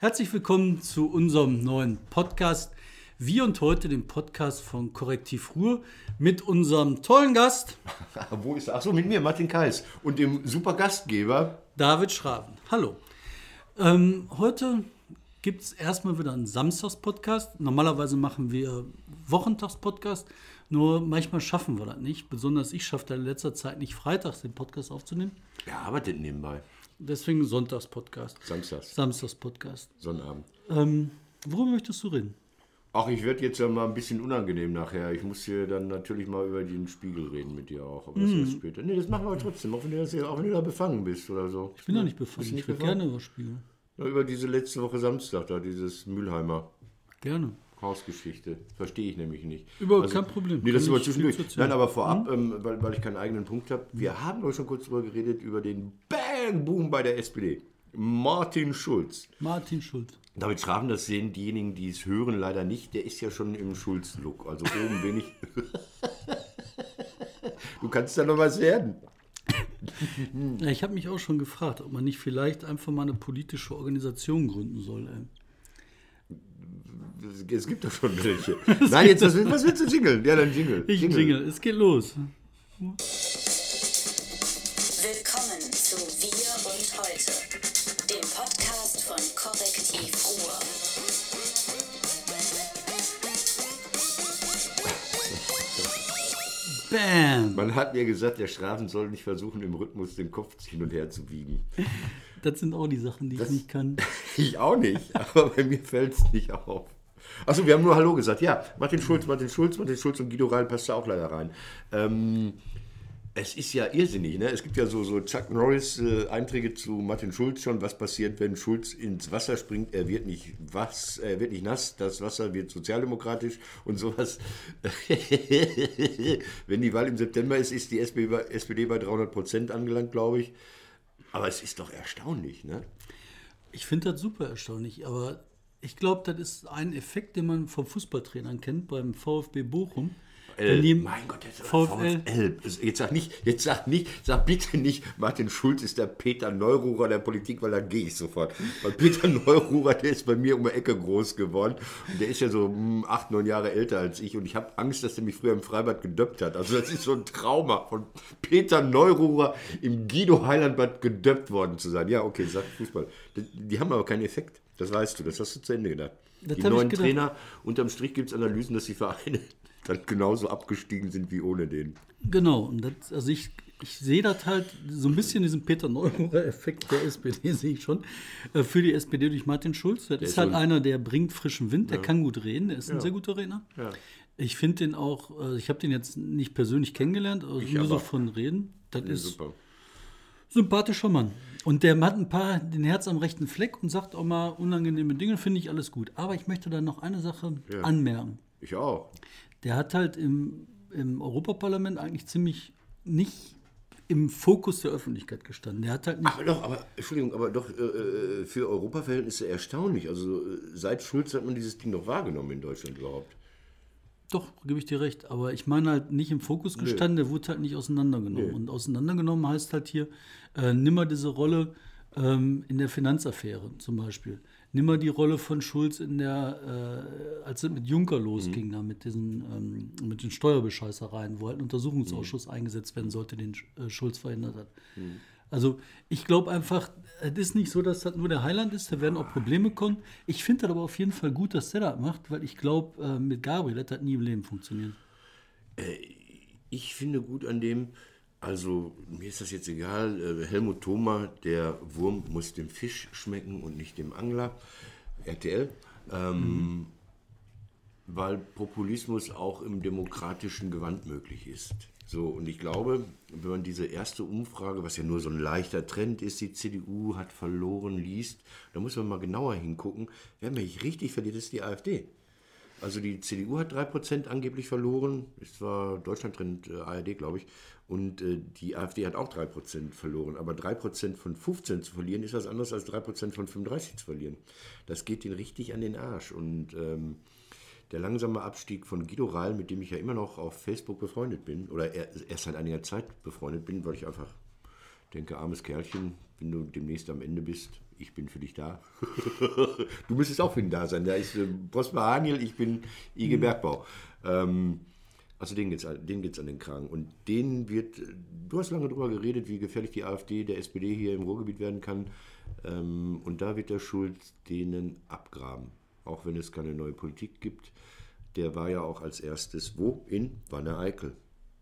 Herzlich willkommen zu unserem neuen Podcast. Wir und heute den Podcast von Korrektiv Ruhr mit unserem tollen Gast Wo ist Achso, mit mir, Martin Kais. Und dem super Gastgeber. David Schraven. Hallo. Ähm, heute gibt es erstmal wieder einen Samstags-Podcast. Normalerweise machen wir Wochentags-Podcast. Nur manchmal schaffen wir das nicht. Besonders ich schaffe in letzter Zeit nicht freitags den Podcast aufzunehmen. Er arbeitet nebenbei. Deswegen Sonntags-Podcast. Samstags. Samstags-Podcast. Sonnabend. Ähm, worüber möchtest du reden? Ach, ich werde jetzt ja mal ein bisschen unangenehm nachher. Ich muss hier dann natürlich mal über den Spiegel reden mit dir auch. Aber das Mhm. ist später. Nee, das machen wir trotzdem, auch wenn, du das auch wenn du da befangen bist oder so. Ich bin doch nicht befangen. Du Ich nicht würde gerne überspielen. Ja, über diese letzte Woche Samstag da, dieses Mülheimer Gerne. Hausgeschichte. Verstehe ich nämlich nicht. Überhaupt kein Problem. Nee, das ist aber zwischendurch. Nein, aber vorab, ähm, weil, weil ich keinen eigenen Punkt habe. Wir haben doch schon kurz drüber geredet, über den Bang-Boom bei der SPD. Martin Schulz. Martin Schulz. David Schraven, das sehen diejenigen, die es hören, leider nicht. Der ist ja schon im Schulz-Look. Also oben wenig. du kannst da noch was werden. Ja, ich habe mich auch schon gefragt, ob man nicht vielleicht einfach mal eine politische Organisation gründen soll. Ey. Es gibt doch schon welche. Nein, jetzt, was, was willst du jingeln? Ja, dann jingle. Ich jingle. Es geht los. Willkommen zu Wir und Heute, dem Podcast von Korrektiv Ruhr. Bam! Man hat mir gesagt, der Schraven soll nicht versuchen, im Rhythmus den Kopf hin und her zu biegen. Das sind auch die Sachen, die ich nicht kann. Ich auch nicht, aber bei mir fällt es nicht auf. Achso, wir haben nur Hallo gesagt. Ja, Martin Schulz, Martin Schulz, Martin Schulz und Guido Reil passt da auch leider rein. Ähm, es ist ja irrsinnig, ne? Es gibt ja so, so Chuck Norris-Einträge zu Martin Schulz schon, was passiert, wenn Schulz ins Wasser springt. Er wird nicht was, er wird nicht nass, das Wasser wird sozialdemokratisch und sowas. wenn die Wahl im September ist, ist die SPD bei, SPD bei 300 Prozent angelangt, glaube ich. Aber es ist doch erstaunlich, ne? Ich finde das super erstaunlich, aber ich glaube, das ist ein Effekt, den man vom Fußballtrainern kennt, beim VfB Bochum. Wenn die- mein Gott, jetzt VfL. VfL. Jetzt sag nicht, jetzt sag nicht, sag bitte nicht, Martin Schulz ist der Peter Neururer der Politik, weil da gehe ich sofort. Weil Peter Neururer, der ist bei mir um die Ecke groß geworden. Und der ist ja so hm, acht, neun Jahre älter als ich. Und ich habe Angst, dass er mich früher im Freibad gedöppt hat. Also das ist so ein Trauma von Peter Neururer im Guido Heilandbad gedöppt worden zu sein. Ja, okay, sag Fußball. Die, die haben aber keinen Effekt. Das weißt du, das hast du zu Ende gedacht. Das die neuen gedacht. Trainer, unterm Strich gibt es Analysen, dass die Vereine dann genauso abgestiegen sind wie ohne den. Genau, und das, also ich, ich sehe das halt so ein bisschen diesen Peter Neururer-Effekt der SPD, sehe ich schon, äh, für die SPD durch Martin Schulz. Das ist, ist halt einer, der bringt frischen Wind, der kann gut reden, der ist ein sehr guter Redner. Ja. Ich finde den auch, äh, ich habe den jetzt nicht persönlich kennengelernt, also nur so von Reden. Das ist Super. Sympathischer Mann. Und der hat ein paar den Herz am rechten Fleck und sagt auch mal unangenehme Dinge, finde ich alles gut. Aber ich möchte da noch eine Sache Ja. anmerken. Ich auch. Der hat halt im, im Europaparlament eigentlich ziemlich nicht im Fokus der Öffentlichkeit gestanden. Der hat halt nicht. Aber doch, aber, Entschuldigung, aber doch äh, äh, für Europaverhältnisse erstaunlich. Also äh, seit Schulz hat man dieses Ding noch wahrgenommen in Deutschland überhaupt. Doch, gebe ich dir recht. Aber ich meine halt nicht im Fokus gestanden, der wurde halt nicht auseinandergenommen. Nee. Und auseinandergenommen heißt halt hier, äh, nimmer diese Rolle ähm, in der Finanzaffäre zum Beispiel. Nimmer die Rolle von Schulz in der, äh, als es mit Juncker losging, da mit diesen ähm, mit den Steuerbescheißereien, wo halt ein Untersuchungsausschuss eingesetzt werden sollte, den äh, Schulz verhindert hat. Also ich glaube einfach, es ist nicht so, dass das nur der Heiland ist, da werden auch Probleme kommen. Ich finde das aber auf jeden Fall gut, dass der das macht, weil ich glaube, äh, mit Gabriel hat das nie im Leben funktioniert. Ich finde gut an dem, also mir ist das jetzt egal, äh, Helmut Thoma, der Wurm muss dem Fisch schmecken und nicht dem Angler. RTL. Ähm, Weil Populismus auch im demokratischen Gewand möglich ist. So, und ich glaube, wenn man diese erste Umfrage, was ja nur so ein leichter Trend ist, die CDU hat verloren, liest, da muss man mal genauer hingucken. Wer mich richtig verliert, ist die AfD. Also die CDU hat 3% angeblich verloren. Es war Deutschlandtrend, äh, ARD, glaube ich. Und äh, die AfD hat auch 3% verloren. Aber 3% von 15 zu verlieren, ist was anderes als 3% von 35 zu verlieren. Das geht ihnen richtig an den Arsch. Und ähm, der langsame Abstieg von Guido Reil, mit dem ich ja immer noch auf Facebook befreundet bin, oder er- erst seit einiger Zeit befreundet bin, weil ich einfach denke, armes Kerlchen, wenn du demnächst am Ende bist, ich bin für dich da. du müsstest auch für ihn da sein. Da ist äh, Prosper Haniel, ich bin IG Mhm. Bergbau. Ähm, also denen geht es den geht's an den Kragen. Und denen wird, du hast lange darüber geredet, wie gefährlich die AfD der SPD hier im Ruhrgebiet werden kann. Ähm, und da wird der Schulz denen abgraben. Auch wenn es keine neue Politik gibt. Der war ja auch als erstes wo? In Wanne-Eickel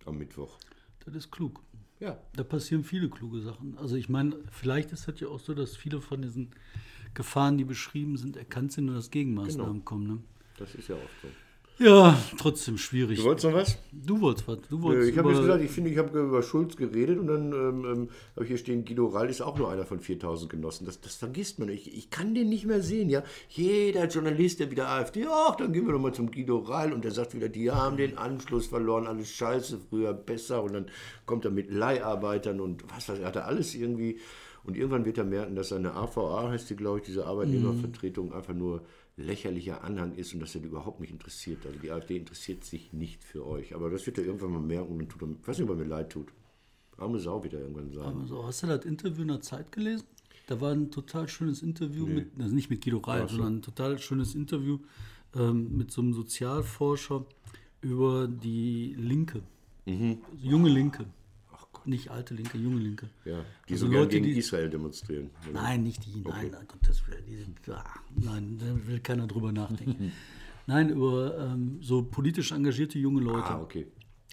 am Mittwoch. Das ist klug. Ja, Da passieren viele kluge Sachen. Also ich meine, vielleicht ist das ja auch so, dass viele von diesen Gefahren, die beschrieben sind, erkannt sind und dass Gegenmaßnahmen Genau. kommen. Ne? das ist ja oft so. Ja, trotzdem schwierig. Du wolltest noch was? Du wolltest was. Du wolltest Ich habe jetzt gesagt, ich finde, ich habe über Schulz geredet und dann ähm, ähm, habe ich hier stehen, Guido Rall ist auch nur einer von 4000 Genossen. Das, das vergisst man. Ich, ich kann den nicht mehr sehen. Ja? Jeder Journalist, der wieder AfD, ach, dann gehen wir doch mal zum Guido Rall und der sagt wieder, die haben den Anschluss verloren, alles scheiße, früher besser und dann kommt er mit Leiharbeitern und was weiß ich, hat er alles irgendwie. Und irgendwann wird er merken, dass seine AVA, heißt die, glaube ich, diese Arbeitnehmervertretung, einfach nur lächerlicher Anhang ist und dass er die überhaupt nicht interessiert. Also die AfD interessiert sich nicht für euch. Aber das wird er irgendwann mal merken und dann tut ich weiß nicht, ob er mir leid tut. Arme Sau wird er irgendwann sagen. Also, hast du das Interview in der Zeit gelesen? Da war ein total schönes Interview mit, also nicht mit Guido Reil, sondern ein total schönes Interview ähm, mit so einem Sozialforscher über die Linke. Mhm. Also junge Linke. Nicht alte Linke, junge Linke. Ja, die Also so gern Leute, gegen die- Israel demonstrieren. oder? Nein, nicht die, nein, um Gottes Willen. Die sind, ah, nein, da will keiner drüber nachdenken. nein, über ähm, so politisch engagierte junge Leute. Ah, okay.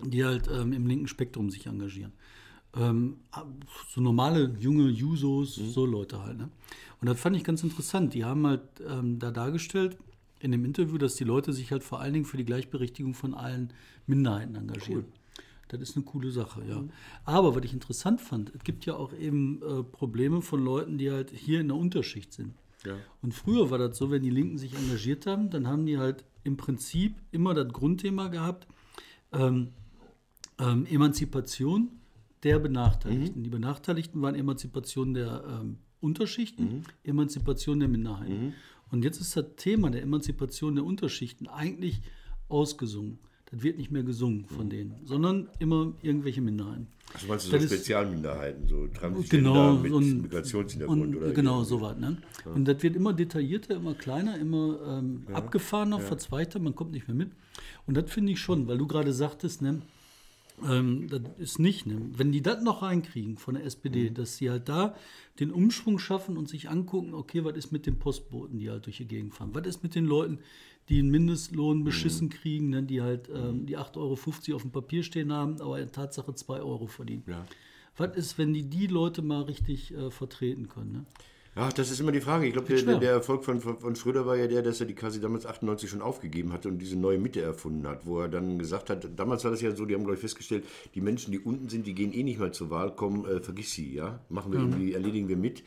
die halt ähm, im linken Spektrum sich engagieren. Ähm, so normale junge Jusos, so Leute halt. Ne? Und das fand ich ganz interessant. Die haben halt ähm, da dargestellt in dem Interview, dass die Leute sich halt vor allen Dingen für die Gleichberechtigung von allen Minderheiten engagieren. Das ist eine coole Sache, ja. Aber was ich interessant fand, es gibt ja auch eben äh, Probleme von Leuten, die halt hier in der Unterschicht sind. Ja. Und früher war das so, wenn die Linken sich engagiert haben, dann haben die halt im Prinzip immer das Grundthema gehabt, ähm, ähm, Emanzipation der Benachteiligten. Die Benachteiligten waren Emanzipation der ähm, Unterschichten, Emanzipation der Minderheiten. Und jetzt ist das Thema der Emanzipation der Unterschichten eigentlich ausgesungen. Das wird nicht mehr gesungen von denen, sondern immer irgendwelche Minderheiten. Also meinst du so Das Spezialminderheiten, so Transgender Genau, mit so ein, Migrationshintergrund und, oder genau irgendwie? so was. Ne? Und das wird immer detaillierter, immer kleiner, immer ähm, abgefahrener, verzweigter, man kommt nicht mehr mit. Und das finde ich schon, weil du gerade sagtest, ne, ähm, das ist nicht, ne? wenn die das noch reinkriegen von der SPD, Mhm. dass sie halt da den Umschwung schaffen und sich angucken, okay, was ist mit den Postboten, die halt durch die Gegend fahren? Was ist mit den Leuten, die einen Mindestlohn Mhm. beschissen kriegen, ne? die halt ähm, die 8,50 Euro auf dem Papier stehen haben, aber in Tatsache 2 Euro verdienen? Ja. Was ist, wenn die die Leute mal richtig äh, vertreten können? Ne? Ja, das ist immer die Frage. Ich glaube, der, der, Erfolg von, von, Schröder war ja der, dass er die quasi damals 98 schon aufgegeben hatte und diese neue Mitte erfunden hat, wo er dann gesagt hat, damals war das ja so, die haben, glaube ich, festgestellt, die Menschen, die unten sind, die gehen eh nicht mehr zur Wahl, komm, äh, vergiss sie, ja, machen wir irgendwie, erledigen wir mit.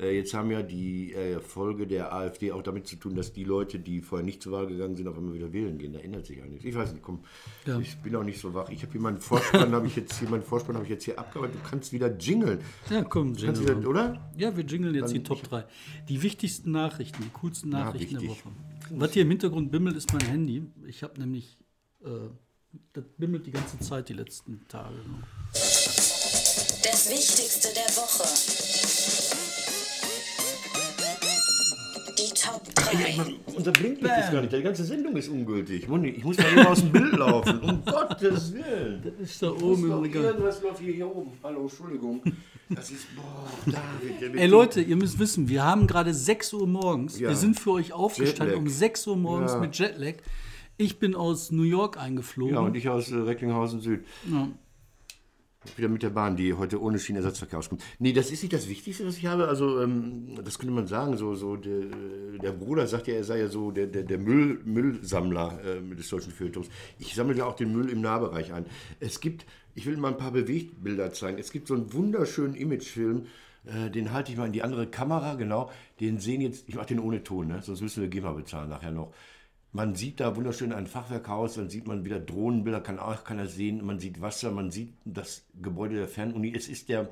Äh, jetzt haben ja die äh, Folge der AfD auch damit zu tun, dass die Leute, die vorher nicht zur Wahl gegangen sind, auf einmal wieder wählen gehen. Da ändert sich einiges. Ich weiß nicht, komm, Ja. ich bin auch nicht so wach. Ich habe hier meinen Vorspann, habe ich jetzt hier, meinen Vorspann habe ich jetzt hier abgearbeitet. Du kannst wieder jingeln. Ja, komm, jingle wieder, oder? Ja, wir jingeln jetzt Dann die Top 3. Die wichtigsten Nachrichten, die coolsten Nachrichten der wichtig. Woche. Was hier im Hintergrund bimmelt, ist mein Handy. Ich habe nämlich, äh, das bimmelt die ganze Zeit die letzten Tage. Das Wichtigste der Woche. Top 3. Unser Blinklicht ist gar nicht, die ganze Sendung ist ungültig. Ich muss mal eben aus dem Bild laufen, um Gottes Willen. Das ist da oben im Regal. Irgendwas läuft hier, hier oben. Hallo, Entschuldigung. Das ist, boah, David. Ey Leute, ihr müsst wissen, wir haben gerade 6 Uhr morgens. Ja. Wir sind für euch aufgestanden Jetlag. um 6 Uhr morgens Ja. mit Jetlag. Ich bin aus New York eingeflogen. Ja, und ich aus äh, Recklinghausen Süd. Ja. Wieder mit der Bahn, die heute ohne Schienenersatzverkehr auskommt. Nee, das ist nicht das Wichtigste, was ich habe. Also, ähm, das könnte man sagen. So, so der, der Bruder sagt ja, er sei ja so der, der, der Müll, Müllsammler äh, des deutschen Feuilletons. Ich sammle ja auch den Müll im Nahbereich ein. Es gibt, ich will mal ein paar Bewegtbilder zeigen. Es gibt so einen wunderschönen Imagefilm, äh, den halte ich mal in die andere Kamera, genau. Den sehen jetzt, ich mache den ohne Ton, ne? sonst müssen wir GEMA bezahlen nachher noch. Man sieht da wunderschön ein Fachwerkhaus, dann sieht man wieder Drohnenbilder, kann auch keiner sehen. Man sieht Wasser, man sieht das Gebäude der Fernuni. Es ist der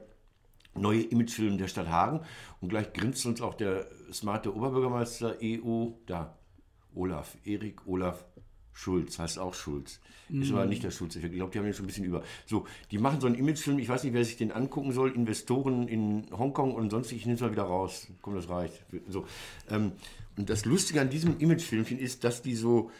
neue Imagefilm der Stadt Hagen. Und gleich grinst uns auch der smarte Oberbürgermeister EU, da, Olaf, Erik Olaf Schulz, heißt auch Schulz. Ist aber nicht der Schulz-Effekt. Ich glaube, die haben den schon ein bisschen über. So, die machen so einen Imagefilm, ich weiß nicht, wer sich den angucken soll, Investoren in Hongkong und sonst, ich nehme es mal wieder raus. Komm, das reicht. So, ähm, und das Lustige an diesem Imagefilmchen ist, dass die so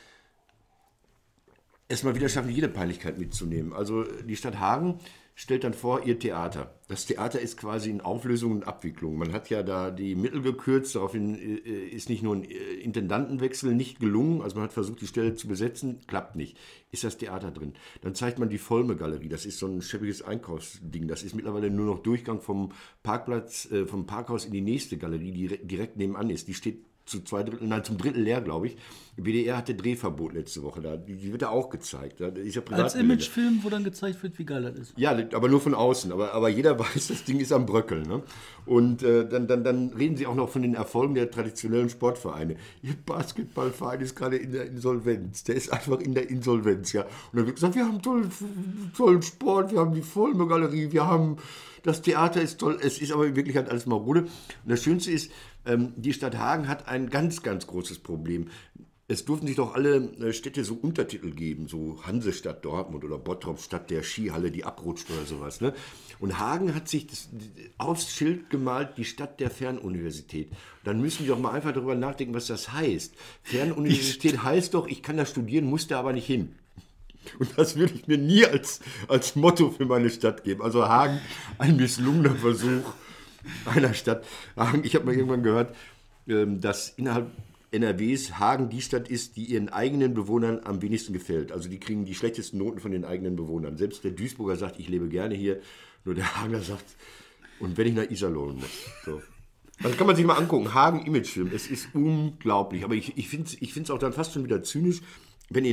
erstmal wieder schaffen, jede Peinlichkeit mitzunehmen. Also die Stadt Hagen stellt dann vor ihr Theater. Das Theater ist quasi in Auflösung und Abwicklung. Man hat ja da die Mittel gekürzt, daraufhin äh, ist nicht nur ein äh, Intendantenwechsel nicht gelungen, also man hat versucht, die Stelle zu besetzen, klappt nicht. Ist das Theater drin. Dann zeigt man die Volme-Galerie, das ist so ein schäbiges Einkaufsding. Das ist mittlerweile nur noch Durchgang vom Parkplatz, äh, vom Parkhaus in die nächste Galerie, die direkt nebenan ist. Die steht zu zwei Drittel, nein, zum Drittel leer, glaube ich. Die BDR hatte Drehverbot letzte Woche. Da, die, wird da auch gezeigt. Da ist ja Als Imagefilm, wo dann gezeigt wird, wie geil das ist. Ja, aber nur von außen. Aber, aber jeder weiß, das Ding ist am Bröckeln. Ne? Und äh, dann, dann, dann reden sie auch noch von den Erfolgen der traditionellen Sportvereine. Ihr Basketballverein ist gerade in der Insolvenz. Der ist einfach in der Insolvenz. Ja. Und dann wird gesagt, wir haben tollen, tollen Sport, wir haben die Vollme-Galerie, wir haben das Theater ist toll. Es ist aber wirklich halt alles Marode. Und das Schönste ist, ähm, die Stadt Hagen hat ein ganz, ganz großes Problem. Es durften sich doch alle äh, Städte so Untertitel geben, so Hansestadt Dortmund oder Bottrop Stadt der Skihalle, die abrutscht oder sowas. Ne? Und Hagen hat sich das, aufs Schild gemalt, die Stadt der Fernuniversität. Dann müssen wir doch mal einfach darüber nachdenken, was das heißt. Fernuniversität heißt doch, ich kann da studieren, muss da aber nicht hin. Und das würde ich mir nie als, als Motto für meine Stadt geben. Also Hagen, ein misslungener Versuch einer Stadt. Ich habe mal irgendwann gehört, ähm, dass innerhalb NRWs Hagen die Stadt ist, die ihren eigenen Bewohnern am wenigsten gefällt. Also die kriegen die schlechtesten Noten von den eigenen Bewohnern. Selbst der Duisburger sagt, ich lebe gerne hier. Nur der Hagener sagt, und wenn ich nach Iserlohn muss. So. Also kann man sich mal angucken. Hagen Imagefilm. Es ist unglaublich. Aber ich, ich finde es ich auch dann fast schon wieder zynisch,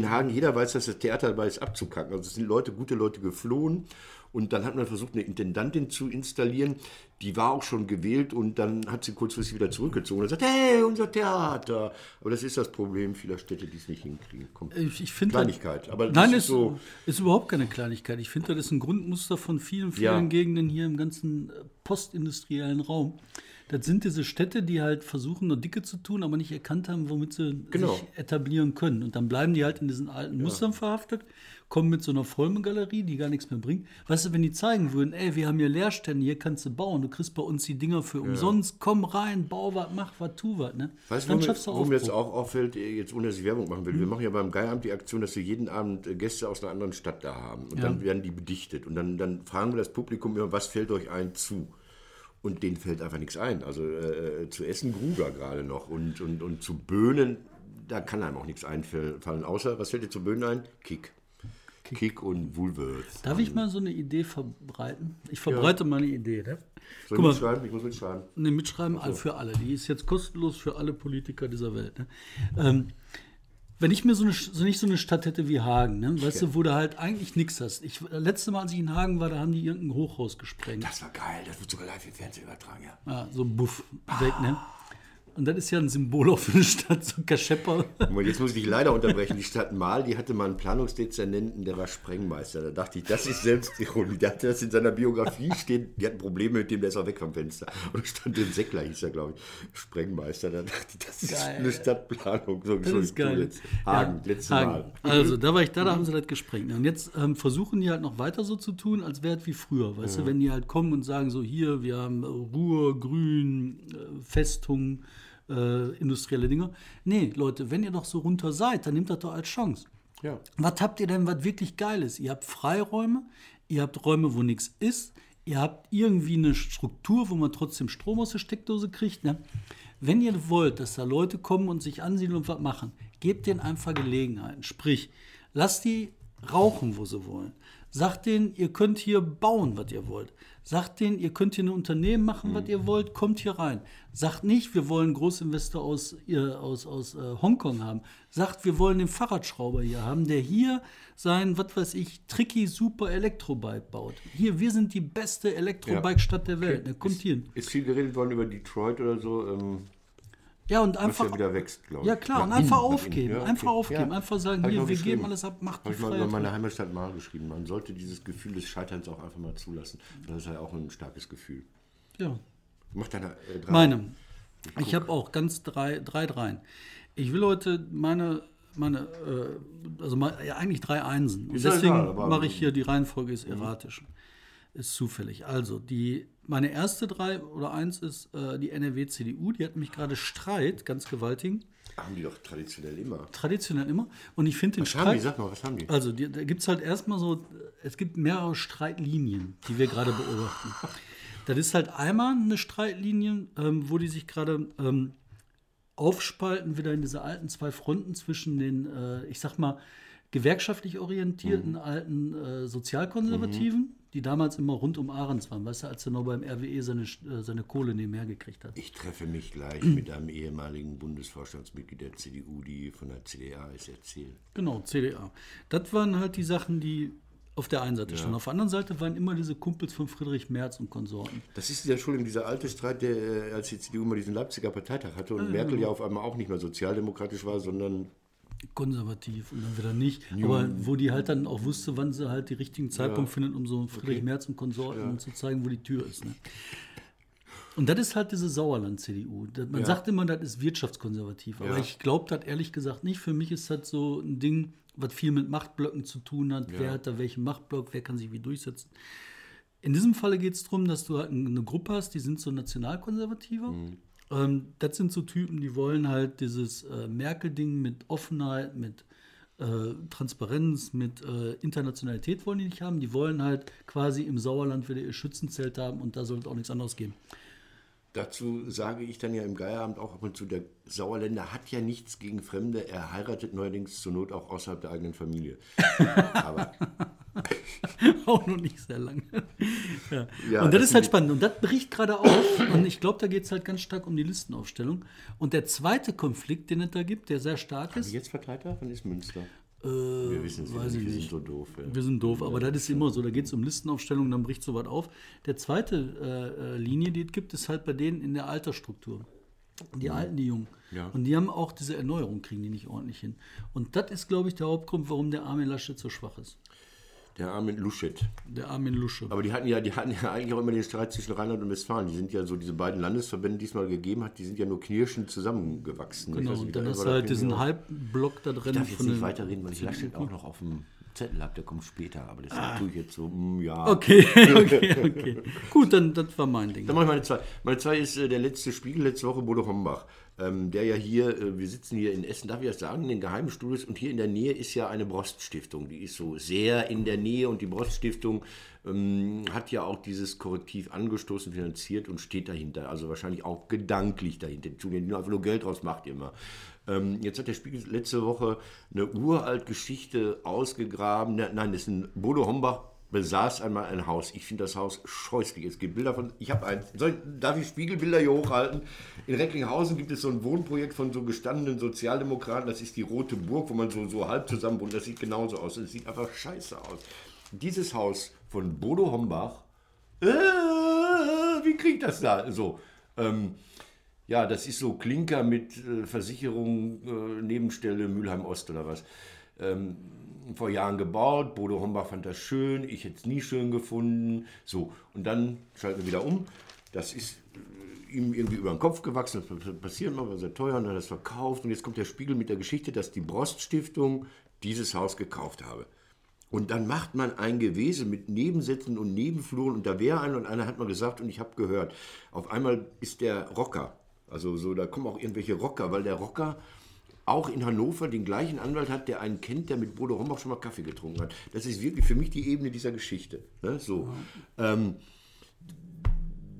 Hagen jeder weiß, dass das Theater dabei ist, abzukacken. Also es sind Leute, gute Leute geflohen und dann hat man versucht, eine Intendantin zu installieren. Die war auch schon gewählt und dann hat sie kurzfristig wieder zurückgezogen und sagt, hey, unser Theater. Aber das ist das Problem vieler Städte, die es nicht hinkriegen. Komm, Ich, ich Kleinigkeit. Aber Nein, ist ist, so. ist überhaupt keine Kleinigkeit. Ich finde, das ist ein Grundmuster von vielen, vielen Ja. Gegenden hier im ganzen äh, postindustriellen Raum. Das sind diese Städte, die halt versuchen, nur dicke zu tun, aber nicht erkannt haben, womit sie Genau. sich etablieren können. Und dann bleiben die halt in diesen alten Mustern verhaftet, kommen mit so einer Vollme-Galerie, die gar nichts mehr bringt. Weißt du, wenn die zeigen würden, ey, wir haben hier Leerstände, hier kannst du bauen, du kriegst bei uns die Dinger für umsonst, komm rein, bau was, mach was, tu was. Ne? Weißt du, dann mir, schaffst du mir jetzt auch auffällt, äh, jetzt ohne dass ich Werbung machen will, wir machen ja beim Geieramt die Aktion, dass wir jeden Abend äh, Gäste aus einer anderen Stadt da haben. Und dann werden die bedichtet. Und dann, dann fragen wir das Publikum immer, was fällt euch ein zu? Und denen fällt einfach nichts ein. Also äh, zu essen Gruger gerade noch. Und, und, und zu Böhnen, da kann einem auch nichts einfallen. Außer, was fällt dir zu Böhnen ein? Kick. Kick, und Woolworths. Darf ich mal so eine Idee verbreiten? Ich verbreite mal eine Idee. Ne? Soll Guck ich mal, mitschreiben? Ich muss mitschreiben. Ne, mitschreiben all- für alle. Die ist jetzt kostenlos für alle Politiker dieser Welt. Ne? Ähm, wenn ich mir so, eine, so nicht so eine Stadt hätte wie Hagen, ne? weißt du, wo du halt eigentlich nichts hast. Ich, das letzte Mal, als ich in Hagen war, da haben die irgendein Hochhaus gesprengt. Das war geil. Das wird sogar live im Fernsehen übertragen, ja. Ja, so ein Buff weg, ne? Und das ist ja ein Symbol auch für eine Stadt, so Kaschepper. Jetzt muss ich dich leider unterbrechen. Die Stadt Mal, die hatte mal einen Planungsdezernenten, der war Sprengmeister. Da dachte ich, das ist Selbstironie. Der hatte das in seiner Biografie stehen. Die hatten Probleme mit dem, der ist auch weg vom Fenster. Und stand im Säckler, hieß er, glaube ich. Sprengmeister. Da dachte ich, das ist Geil. eine Stadtplanung. So, Das ist geil. Jetzt. Hagen, Ja, letztes Hagen. Mal. Also, da war ich da, da haben sie das gesprengt. Und jetzt ähm, versuchen die halt noch weiter so zu tun, als wäre es wie früher. Weißt du, wenn die halt kommen und sagen so, hier, wir haben Ruhr, Grün, äh, Festung, äh, industrielle Dinge. Nee, Leute, wenn ihr doch so runter seid, dann nehmt das doch als Chance. Ja. Was habt ihr denn, was wirklich geil ist? Ihr habt Freiräume, ihr habt Räume, wo nichts ist, ihr habt irgendwie eine Struktur, wo man trotzdem Strom aus der Steckdose kriegt. Ne? Wenn ihr wollt, dass da Leute kommen und sich ansiedeln und was machen, gebt denen einfach Gelegenheiten. Sprich, lasst die rauchen, wo sie wollen. Sagt denen, ihr könnt hier bauen, was ihr wollt. Sagt denen, ihr könnt hier ein Unternehmen machen, was ihr wollt, kommt hier rein. Sagt nicht, wir wollen einen Großinvestor aus, aus, aus äh, Hongkong haben. Sagt, wir wollen den Fahrradschrauber hier haben, der hier sein, was weiß ich, tricky, super Elektrobike baut. Hier, wir sind die beste Elektrobike-Stadt der Welt. Ne, kommt hier. Ist viel geredet worden über Detroit oder so, ähm, Ja, und einfach. ja wieder wächst, glaube ich. Ja, klar, und Nach einfach innen, aufgeben. Ja, Einfach okay. aufgeben. Ja. Einfach sagen, ich hier, wir geben alles ab, macht die Habe ich mal über meine Heimatstadt mal geschrieben. Man sollte dieses Gefühl des Scheiterns auch einfach mal zulassen. Das ist ja auch ein starkes Gefühl. Ja. Mach deine äh, drei. Meine. Ich habe auch ganz drei, drei Dreien. Ich will heute meine meine, äh, also mal, ja, eigentlich drei Einsen. Und deswegen mache ich hier, die Reihenfolge ist erratisch. Ist zufällig. Also, die, meine erste drei oder eins ist äh, die NRW-CDU. Die hat nämlich gerade Streit, ganz gewaltigen. Haben die doch traditionell immer. Traditionell immer. Und ich finde den Was haben die? Streit. Sag mal, was haben die? Also, die, da gibt es halt erstmal so, es gibt mehrere Streitlinien, die wir gerade beobachten. Das ist halt einmal eine Streitlinie, ähm, wo die sich gerade ähm, aufspalten, wieder in diese alten zwei Fronten zwischen den, äh, ich sag mal, gewerkschaftlich orientierten alten äh, Sozialkonservativen, die damals immer rund um Ahrens waren, weißt du, als er noch beim RWE seine, äh, seine Kohle nebenher gekriegt hat. Ich treffe mich gleich mit einem ehemaligen Bundesvorstandsmitglied der CDU, die von der CDA ist, erzählt. Genau, CDA. Das waren halt die Sachen, die auf der einen Seite standen. Auf der anderen Seite waren immer diese Kumpels von Friedrich Merz und Konsorten. Das ist dieser, Entschuldigung, dieser alte Streit, der, äh, als die CDU mal diesen Leipziger Parteitag hatte und Merkel ja auf einmal auch nicht mehr sozialdemokratisch war, sondern konservativ und dann wieder nicht. Aber wo die halt dann auch wusste, wann sie halt die richtigen Zeitpunkt findet, um so Friedrich Merz und Konsorten zu zeigen, wo die Tür ist. Ne? Und das ist halt diese Sauerland-CDU. Man sagt immer, das ist wirtschaftskonservativ, aber Ja. ich glaube das ehrlich gesagt nicht. Für mich ist das so ein Ding, was viel mit Machtblöcken zu tun hat. Wer hat da welchen Machtblock, wer kann sich wie durchsetzen. In diesem Falle geht es darum, dass du halt eine Gruppe hast, die sind so Nationalkonservative. Ähm, das sind so Typen, die wollen halt dieses äh, Merkel-Ding mit Offenheit, mit äh, Transparenz, mit äh, Internationalität wollen die nicht haben. Die wollen halt quasi im Sauerland wieder ihr Schützenzelt haben und da sollte auch nichts anderes geben. dazu sage ich dann ja im Geierabend auch ab und zu, der Sauerländer hat ja nichts gegen Fremde, er heiratet neuerdings zur Not auch außerhalb der eigenen Familie. Aber auch noch nicht sehr lange. ja. Ja, und das, das ist halt spannend. Und das bricht gerade auf. Und ich glaube, da geht es halt ganz stark um die Listenaufstellung. Und der zweite Konflikt, den es da gibt, der sehr stark ist, jetzt Parteitag, wann ist Münster? äh, Wir wissen es nicht, ich wir sind so doof. Ja. Wir sind doof, aber das ist immer so. Da geht es um Listenaufstellung, dann bricht sowas auf. Der zweite äh, äh, Linie, die es gibt, ist halt bei denen in der Altersstruktur. Die Alten, die Jungen. Ja. Und die haben auch diese Erneuerung, kriegen die nicht ordentlich hin. Und das ist, glaube ich, der Hauptgrund, warum der Armin Laschet so schwach ist. Der Armin Luschet. Der Armin Lusche. Aber die hatten ja, die hatten ja eigentlich auch immer den Streit zwischen Rheinland und Westfalen. Die sind ja so, diese beiden Landesverbände, die es mal gegeben hat, die sind ja nur knirschend zusammengewachsen. Genau, und dann da hast du halt diesen auch- Halbblock da drin. Ich darf jetzt von nicht den- weiterreden, weil ich Laschet auch noch auf dem Zettel habe. Der kommt später. Aber das tue ich jetzt so, mm, ja. Ah. Okay, okay, okay. Gut, dann das war mein Ding. Dann mache ich meine zwei. Meine zwei ist äh, der letzte Spiegel letzte Woche, Bodo Hombach. Ähm, der ja hier, äh, wir sitzen hier in Essen, darf ich das sagen, in den geheimen Studios und hier in der Nähe ist ja eine Broststiftung. Die ist so sehr in der Nähe und die Broststiftung ähm, hat ja auch dieses Korrektiv angestoßen, finanziert und steht dahinter. Also wahrscheinlich auch gedanklich dahinter. Die ja nur einfach nur Geld draus, macht immer. Ähm, jetzt hat der Spiegel letzte Woche eine uralt Geschichte ausgegraben. Ne- Nein, das ist ein Bodo Hombach besaß einmal ein Haus. Ich finde das Haus scheußlich. Es gibt Bilder von. Ich habe eins. Soll, darf ich Spiegelbilder hier hochhalten? In Recklinghausen gibt es so ein Wohnprojekt von so gestandenen Sozialdemokraten. Das ist die Rote Burg, wo man so, so halb zusammen wohnt. Das sieht genauso aus. Es sieht einfach scheiße aus. Dieses Haus von Bodo Hombach. Äh, wie kriegt das da? So. Ähm, ja, das ist so Klinker mit äh, Versicherung, äh, Nebenstelle Mülheim Ost oder was. Ähm, vor Jahren gebaut, Bodo Hombach fand das schön, ich hätte es nie schön gefunden. So, und dann schalten wir wieder um. Das ist äh, ihm irgendwie über den Kopf gewachsen, das passiert mal, war sehr teuer, und dann hat er es verkauft. Und jetzt kommt der Spiegel mit der Geschichte, dass die Brost Stiftung dieses Haus gekauft habe. Und dann macht man ein Gewese mit Nebensätzen und Nebenfluren und da wäre einer und einer hat mal gesagt und ich habe gehört, auf einmal ist der Rocker, also so, da kommen auch irgendwelche Rocker, weil der Rocker auch in Hannover den gleichen Anwalt hat, der einen kennt, der mit Bodo Hombach schon mal Kaffee getrunken hat. Das ist wirklich für mich die Ebene dieser Geschichte. Ne? So. Ähm,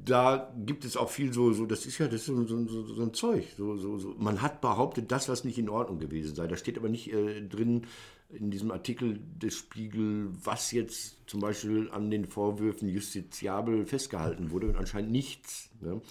da gibt es auch viel so, so das ist ja das ist so, so, so, so ein Zeug. So, so, so. Man hat behauptet, das, was nicht in Ordnung gewesen sei. Da steht aber nicht äh, drin in diesem Artikel des Spiegel, was jetzt zum Beispiel an den Vorwürfen justiziabel festgehalten wurde und anscheinend nichts. Ne?